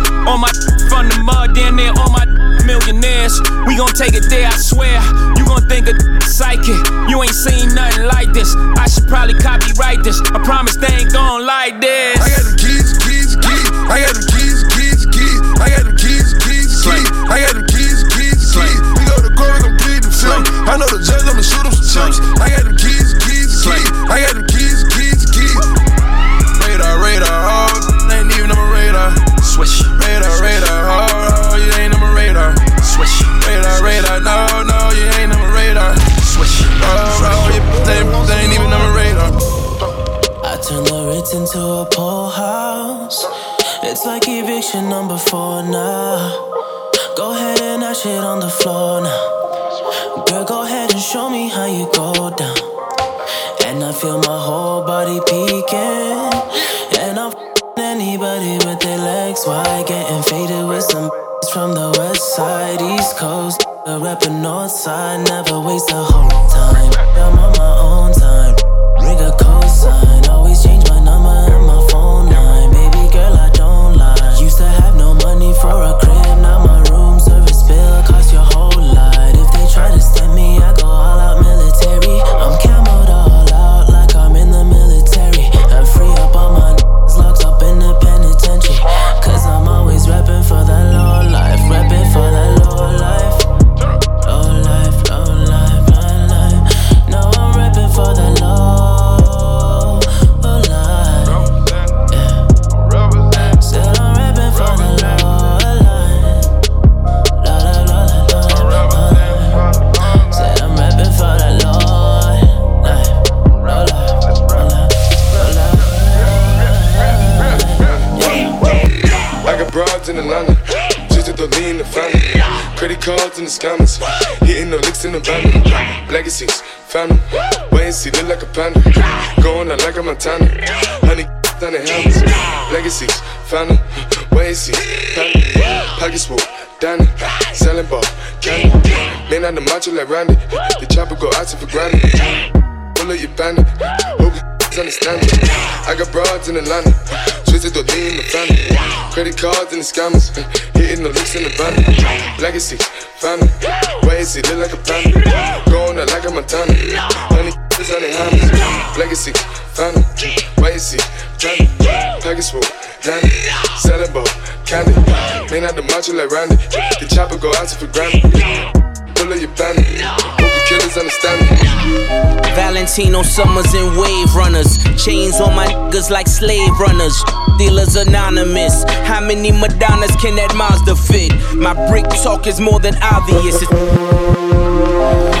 On my from the mud, down there on my millionaires. We gon' take it there, I swear. You gon' think a psychic. You ain't seen nothing like this. I should probably copyright this. I promise they ain't gon' like this. I got them keys, keys, keys. I got them keys, keys, keys. I got them keys, keys, keys. I got them keys, keys, keys. We go to court, gon' plead the film. I know the judge, I'ma shoot him some chips. I got eviction number four now. Go ahead and dash it on the floor now. Girl, go ahead and show me how you go down. And I feel my whole body peeking. And I'm anybody with their legs wide. Getting faded with some from the west side, east coast. A rapping north side, never waste a whole time. I'm on my own cards in the scammers, hitting the licks in the van. Legacies, family, wait and see, look like a panda. Going out like a Montana, honey down the helmets. Legacies, family, wait and see, family. Pockets full, Danny, selling ball, candy. Man on the macho like Randy, the chopper go out for granted. Pull up your bandit, hope you understand me. I got broads in Atlanta, twisted the lean in the family. Credit cards and the scammers, hitting the licks in the van. Legacy, family, wait and see, look like a family? Going out like a Montana, honey, is on the hammers. Legacy, family, wait and see, family. Package full, Danny, selling candy. Man out the macho like Randy, the chopper go out for granted. Pull up your bandit, killers understand me. Valentino Summers and Wave Runners. Chains on my niggas like slave runners. Dealers anonymous. How many Madonnas can that Mazda fit? My brick talk is more than obvious. It's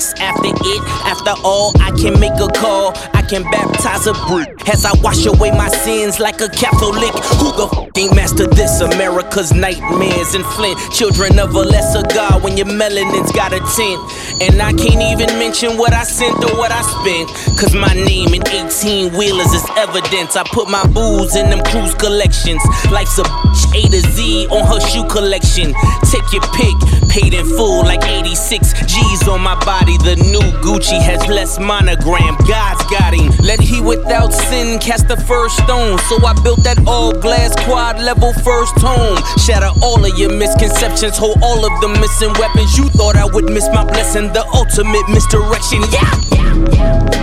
after it. After all, I can make a call. I can baptize a brick. As I wash away my sins like a Catholic. Who the fucking master this? America's nightmares and Flint. Children of a lesser God when your melanin's got a tint. And I can't even mention what I sent or what I spent. Cause my name in 18 wheelers is evidence. I put my booze in them cruise collections. Life's a bitch A to Z on her shoe collection. Take your pick, paid in full like 86 G's on my body. The new Gucci has less monogram. God's got him. Let he without sin cast the first stone. So I built that all glass quad level first home. Shatter all of your misconceptions, hold all of the missing weapons. You thought I would miss my blessing, the ultimate misdirection. Yeah.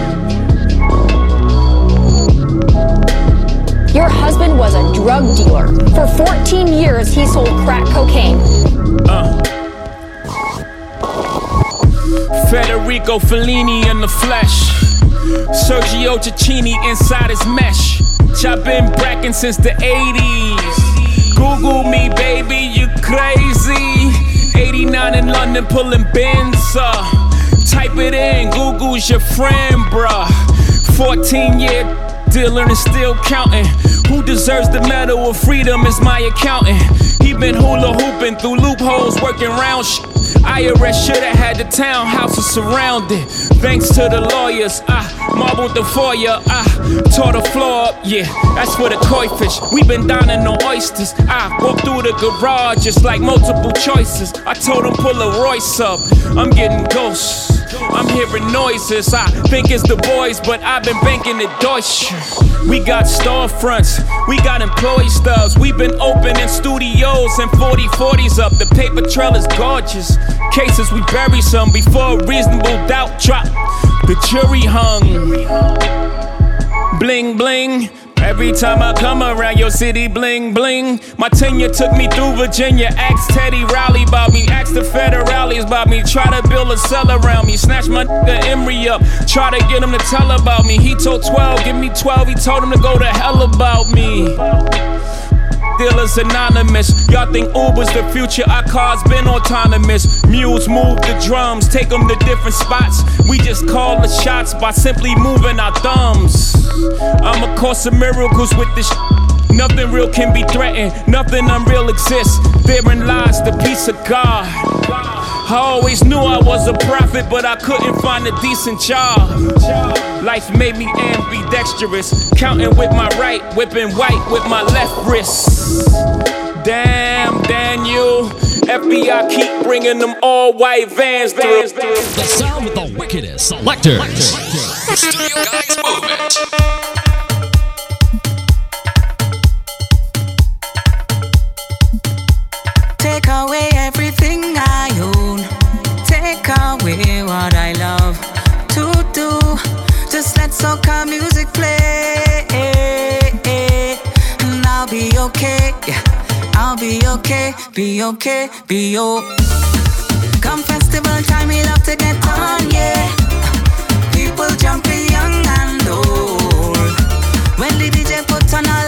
Your husband was a drug dealer. For 14 years, he sold crack cocaine. Uh. Federico Fellini in the flesh. Sergio Tacchini inside his mesh. I've been bracking since the 80s. Google me, baby, you crazy. 89 in London, pulling bins up. Type it in, Google's your friend, bruh. 14 year dealer and still counting. Who deserves the medal of freedom is my accountant. Been hula hooping through loopholes, working round shit. IRS shoulda had the townhouses surrounded. Thanks to the lawyers, I marbled the foyer, I tore the floor up. Yeah, that's for the koi fish. We been dining on oysters. I walked through the garage just like multiple choices. I told him pull a Royce up. I'm getting ghosts. I'm hearing noises. I think it's the boys, but I've been banking the Deutsche. We got storefronts, we got employee stubs. We've been opening studios and 40 40s up. The paper trail is gorgeous. Cases we bury some before a reasonable doubt drop. The jury hung. Bling bling. Every time I come around your city, bling bling. My tenure took me through Virginia. Ask Teddy Riley about me. Ask the federales about me. Try to build a cell around me. Snatch my nigga Emory up. Try to get him to tell about me. He told 12, give me 12. He told him to go to hell about me dealers anonymous. Y'all think Uber's the future, our cars been autonomous. Mules move the drums, take them to different spots. We just call the shots by simply moving our thumbs. I'm a course of miracles with this. Nothing real can be threatened, nothing unreal exists. Therein lies the peace of God. I always knew I was a prophet, but I couldn't find a decent job. Life made me ambidextrous, counting with my right, whipping white with my left wrist. Damn, Daniel. FBI keep bringing them all white vans through. The sound with the wickedest selectors. Studio Guys Movement. Be okay. Be okay. Come festival time, we love to get on, yeah. People jumping young and old. When the DJ put on all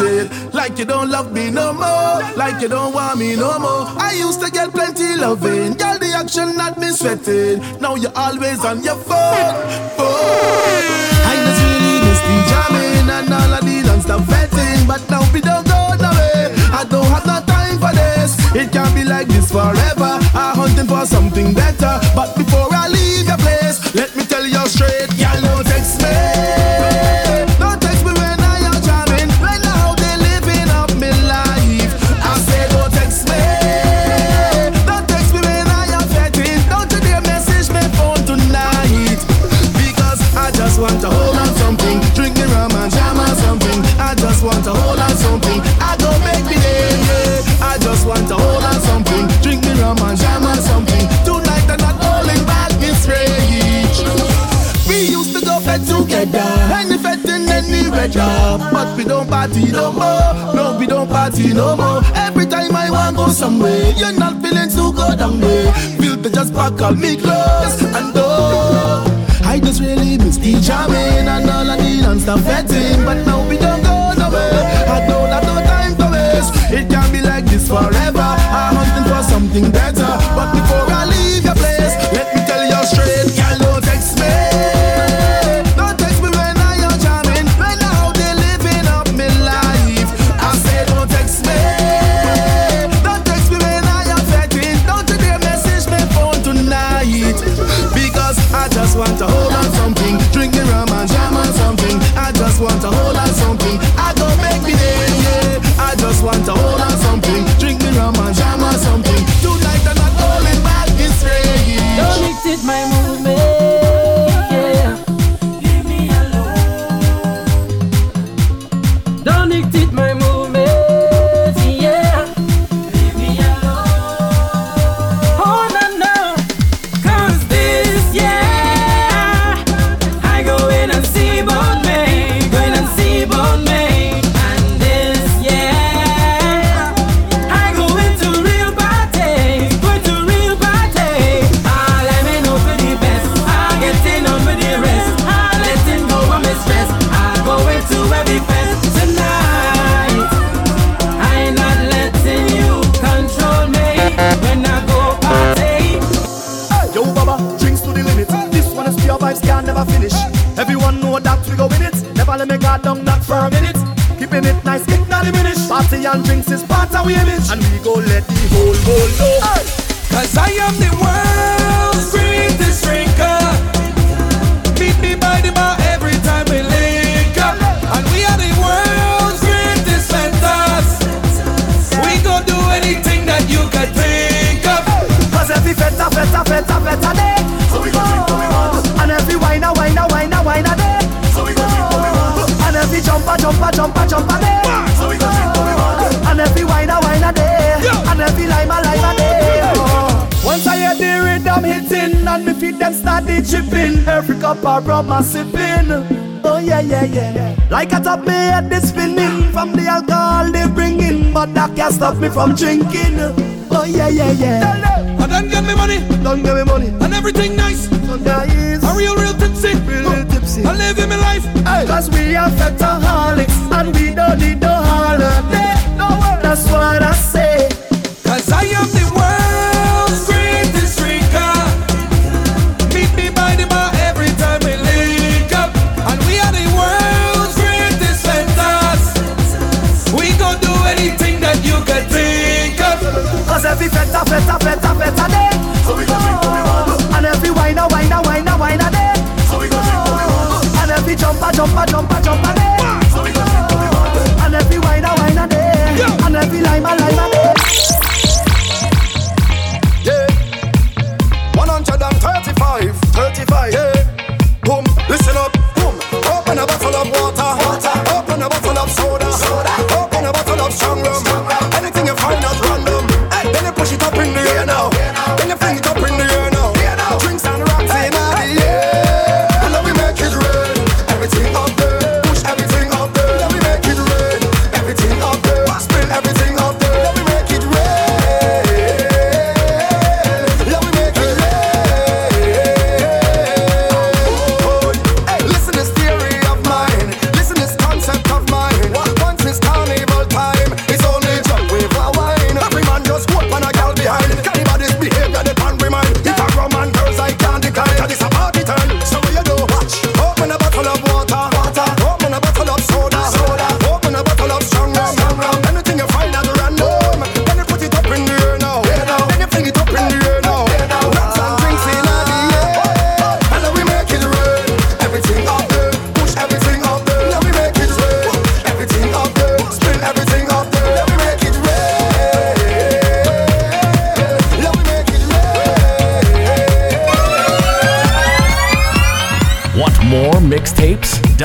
something. Like you don't love me no more. Like you don't want me no more. I used to get plenty loving. Girl, the action not me sweating. Now you're always on your phone. phone. I just really miss the jamming and all of the non-stop vetting. But now we don't go nowhere. I don't have no time for this. It can't be like this forever. I'm hunting for something better. But we don't party no more. No, we don't party no more. Every time I want go somewhere, you're not feeling too good down there. Feel the just pack all me clothes and go. I just really miss the jamming and all I need and stop fetting. But now we don't go nowhere. I don't have no time to waste. It can't be like this forever. I'm hunting for something better. But before vibes, can never finish. Everyone know that we go in it. Never let me guard down that for a minute. Keeping it nice, it not diminish. Party and drinks is part of we image. And we go let the whole world know. Cause I am the world's greatest drinker. Meet me by the bar every time we link up. And we are the world's greatest mentors. We gon' do anything that you can think of. Cause every feta, feta, feta, feta jumper, jumper, jumper, day. So we go we. And every wine, a wine a day. And every lime, a lime a day. Oh. Once I hear the rhythm I'm hitting and me feet them start the tripping, every cup of rum a sipping. Oh yeah, yeah, yeah. Like a top me head the spinning from the alcohol they bringing, but that can't stop me from drinking. Oh yeah, yeah, yeah. I done get me money, Don't give me money. and everything nice. So nice. A real, real tipsy. Real tipsy. I live in my life. Cause we are fetaholics and we don't need no holiday. No worry. That's what I say. Cause I am the world's greatest drinker. Meet me by the bar every time we link up. And we are the world's greatest mentors. We gon' do anything that you can think of. Cause every feta, feta, feta, feta day. Jumper. And every wine, a wine a day. And every lime, a lime a day. Yeah. 135, 35, yeah.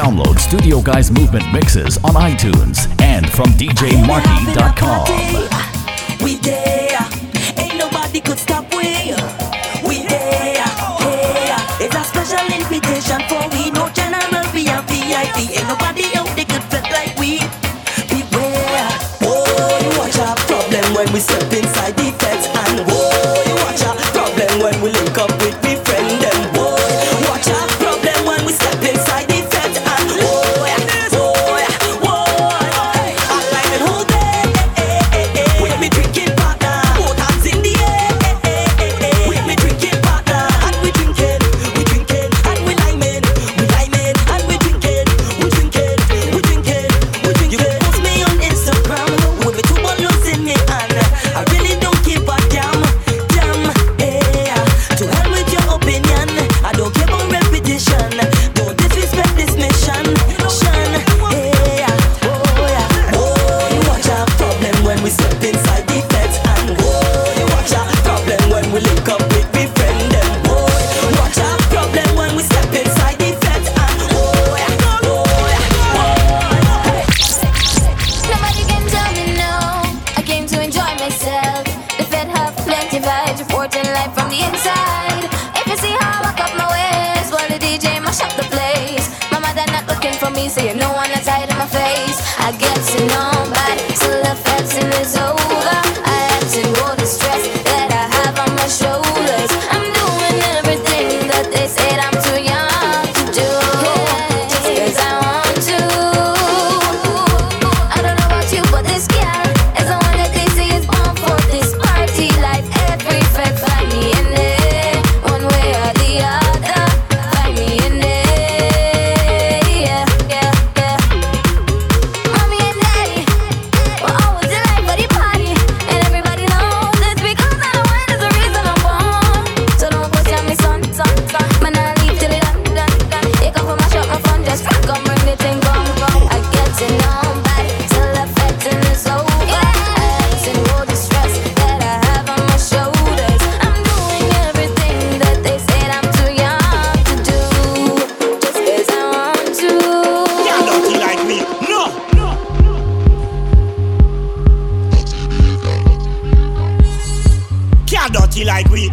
download Studio Guys Movement mixes on iTunes and from DJMarky.com. dirty like we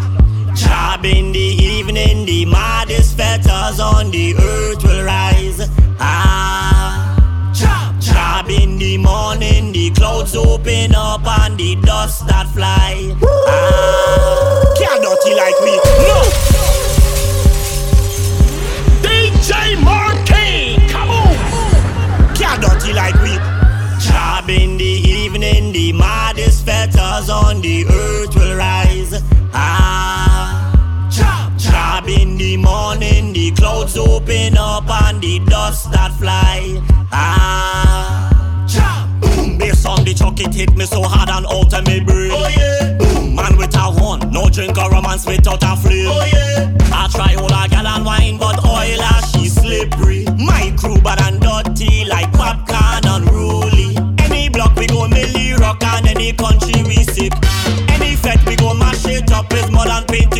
Job in the evening, the maddest fetters on the earth will rise. Ah, job, job in the morning, the clouds open up and the dust that fly. Ah, can't dirty like we. No. DJ Marquee. come on. Can't dirty like we. Job in the evening, the maddest fetters on the earth will rise. Ah, chop, chop in the morning, the clouds open up and the dust that fly. Ah, chop, boom, bass on the chuck, it hit me so hard and alter of my brain. Oh yeah, boom, man a horn, no drink or romance without a flame. Oh yeah, I try hold a gal and wine, but oil ah, she slippery. My crew bad and dirty like popcorn and roll the country we sick. Any fat we go mash it up is more than pain.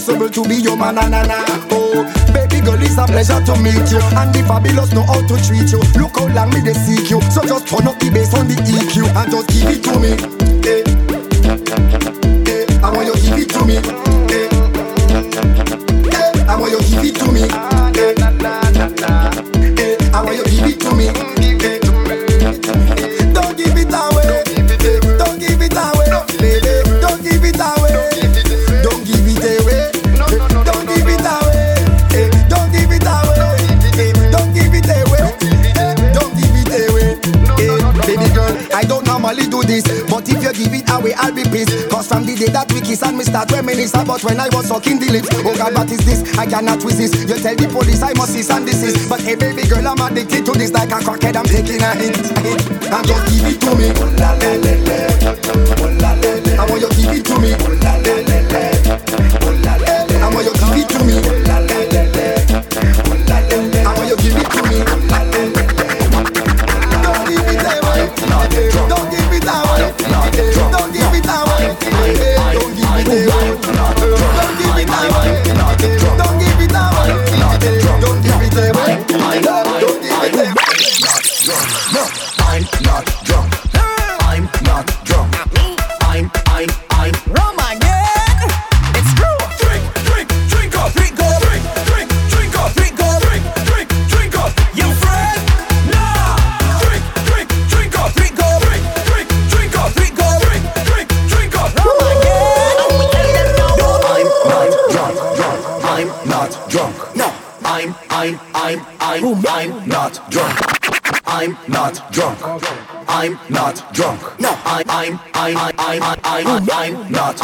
possible to be your man, na na na. Oh, baby girl, it's a pleasure to meet you. And the fabulous know how to treat you. Look how long me they seek you. So just turn up the bass on the EQ and just give it to me. sucking the lips. Oh God, what is this? I cannot resist. You tell the police I must cease and desist. But hey, baby girl, I'm addicted to this like a crackhead. I'm taking a hit. hit. And just give it to me.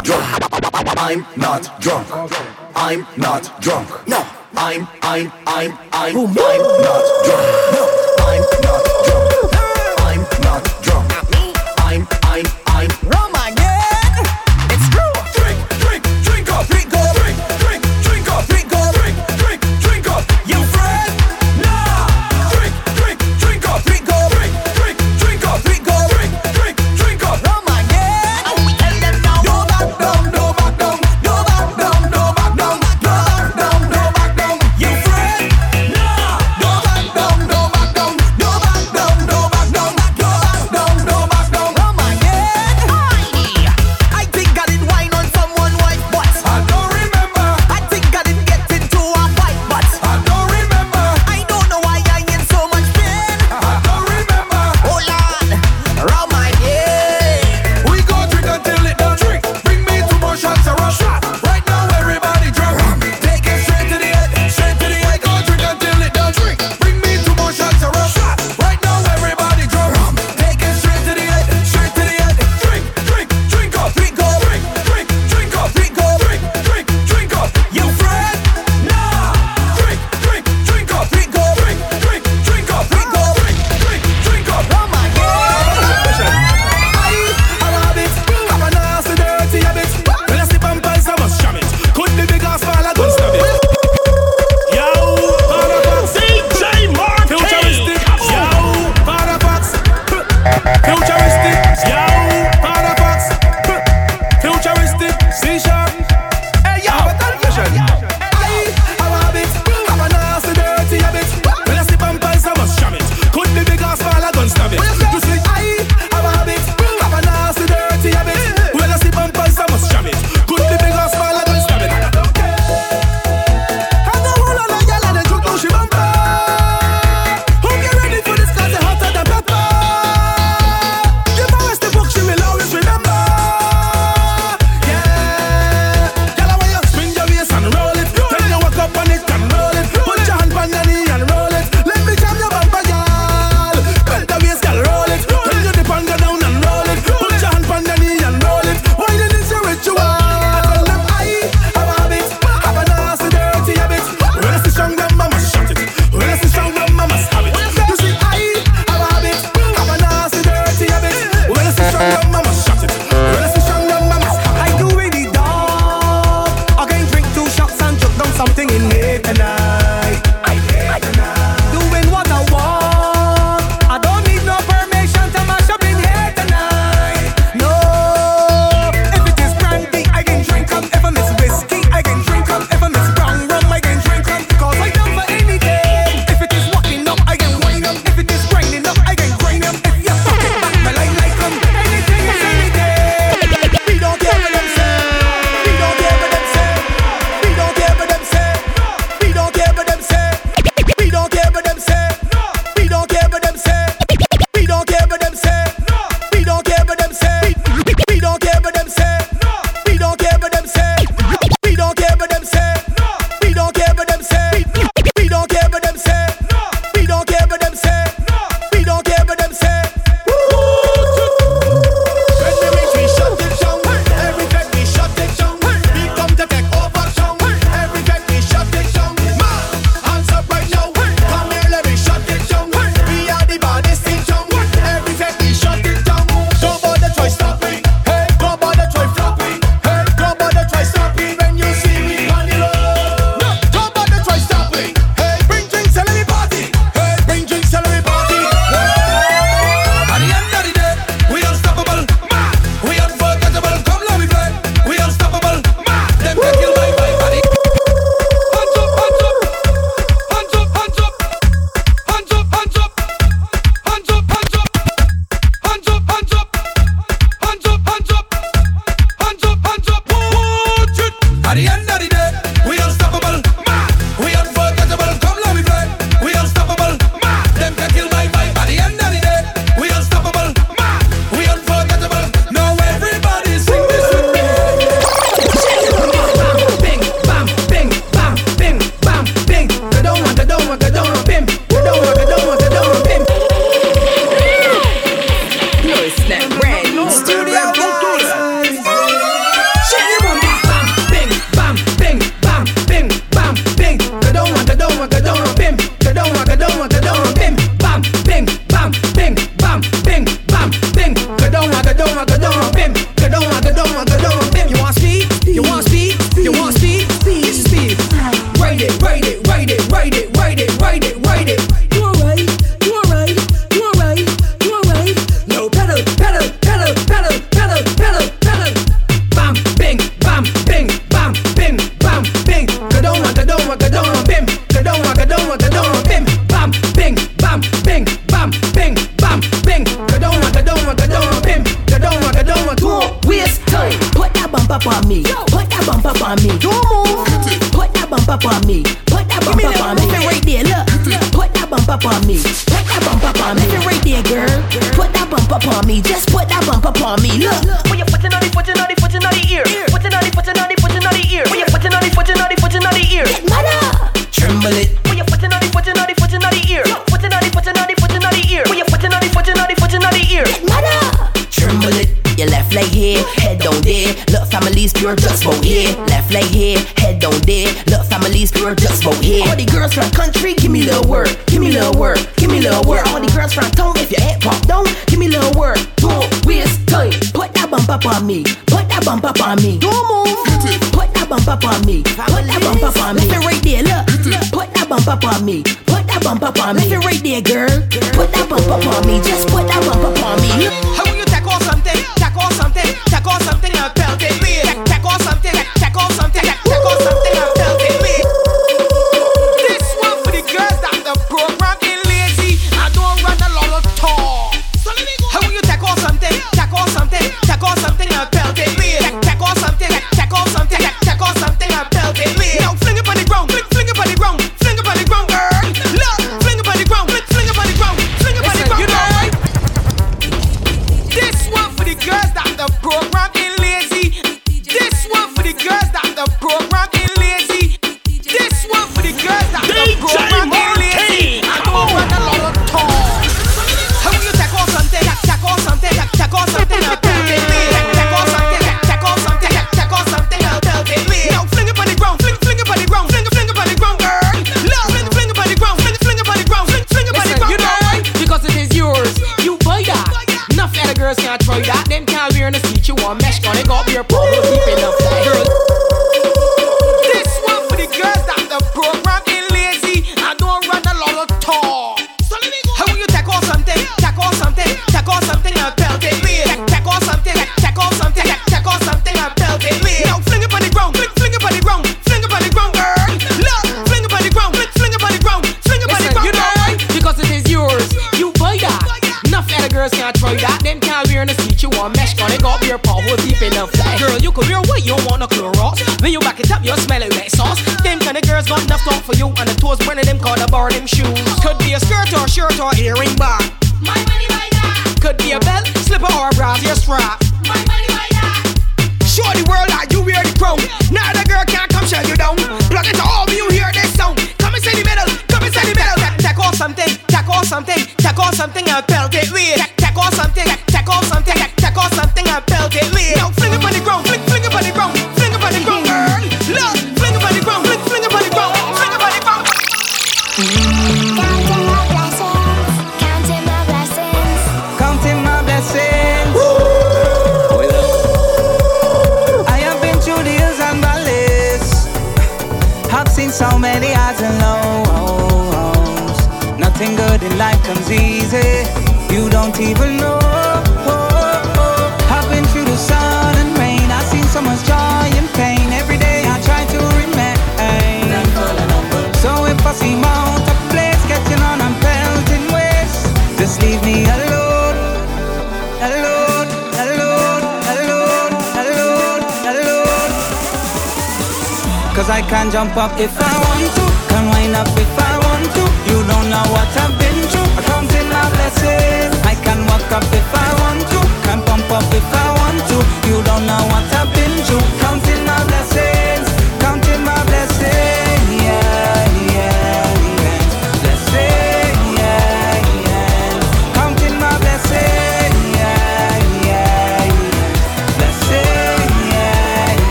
not drunk. I'm not drunk. I'm not drunk. No, I'm, I'm, I'm, I'm.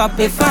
I can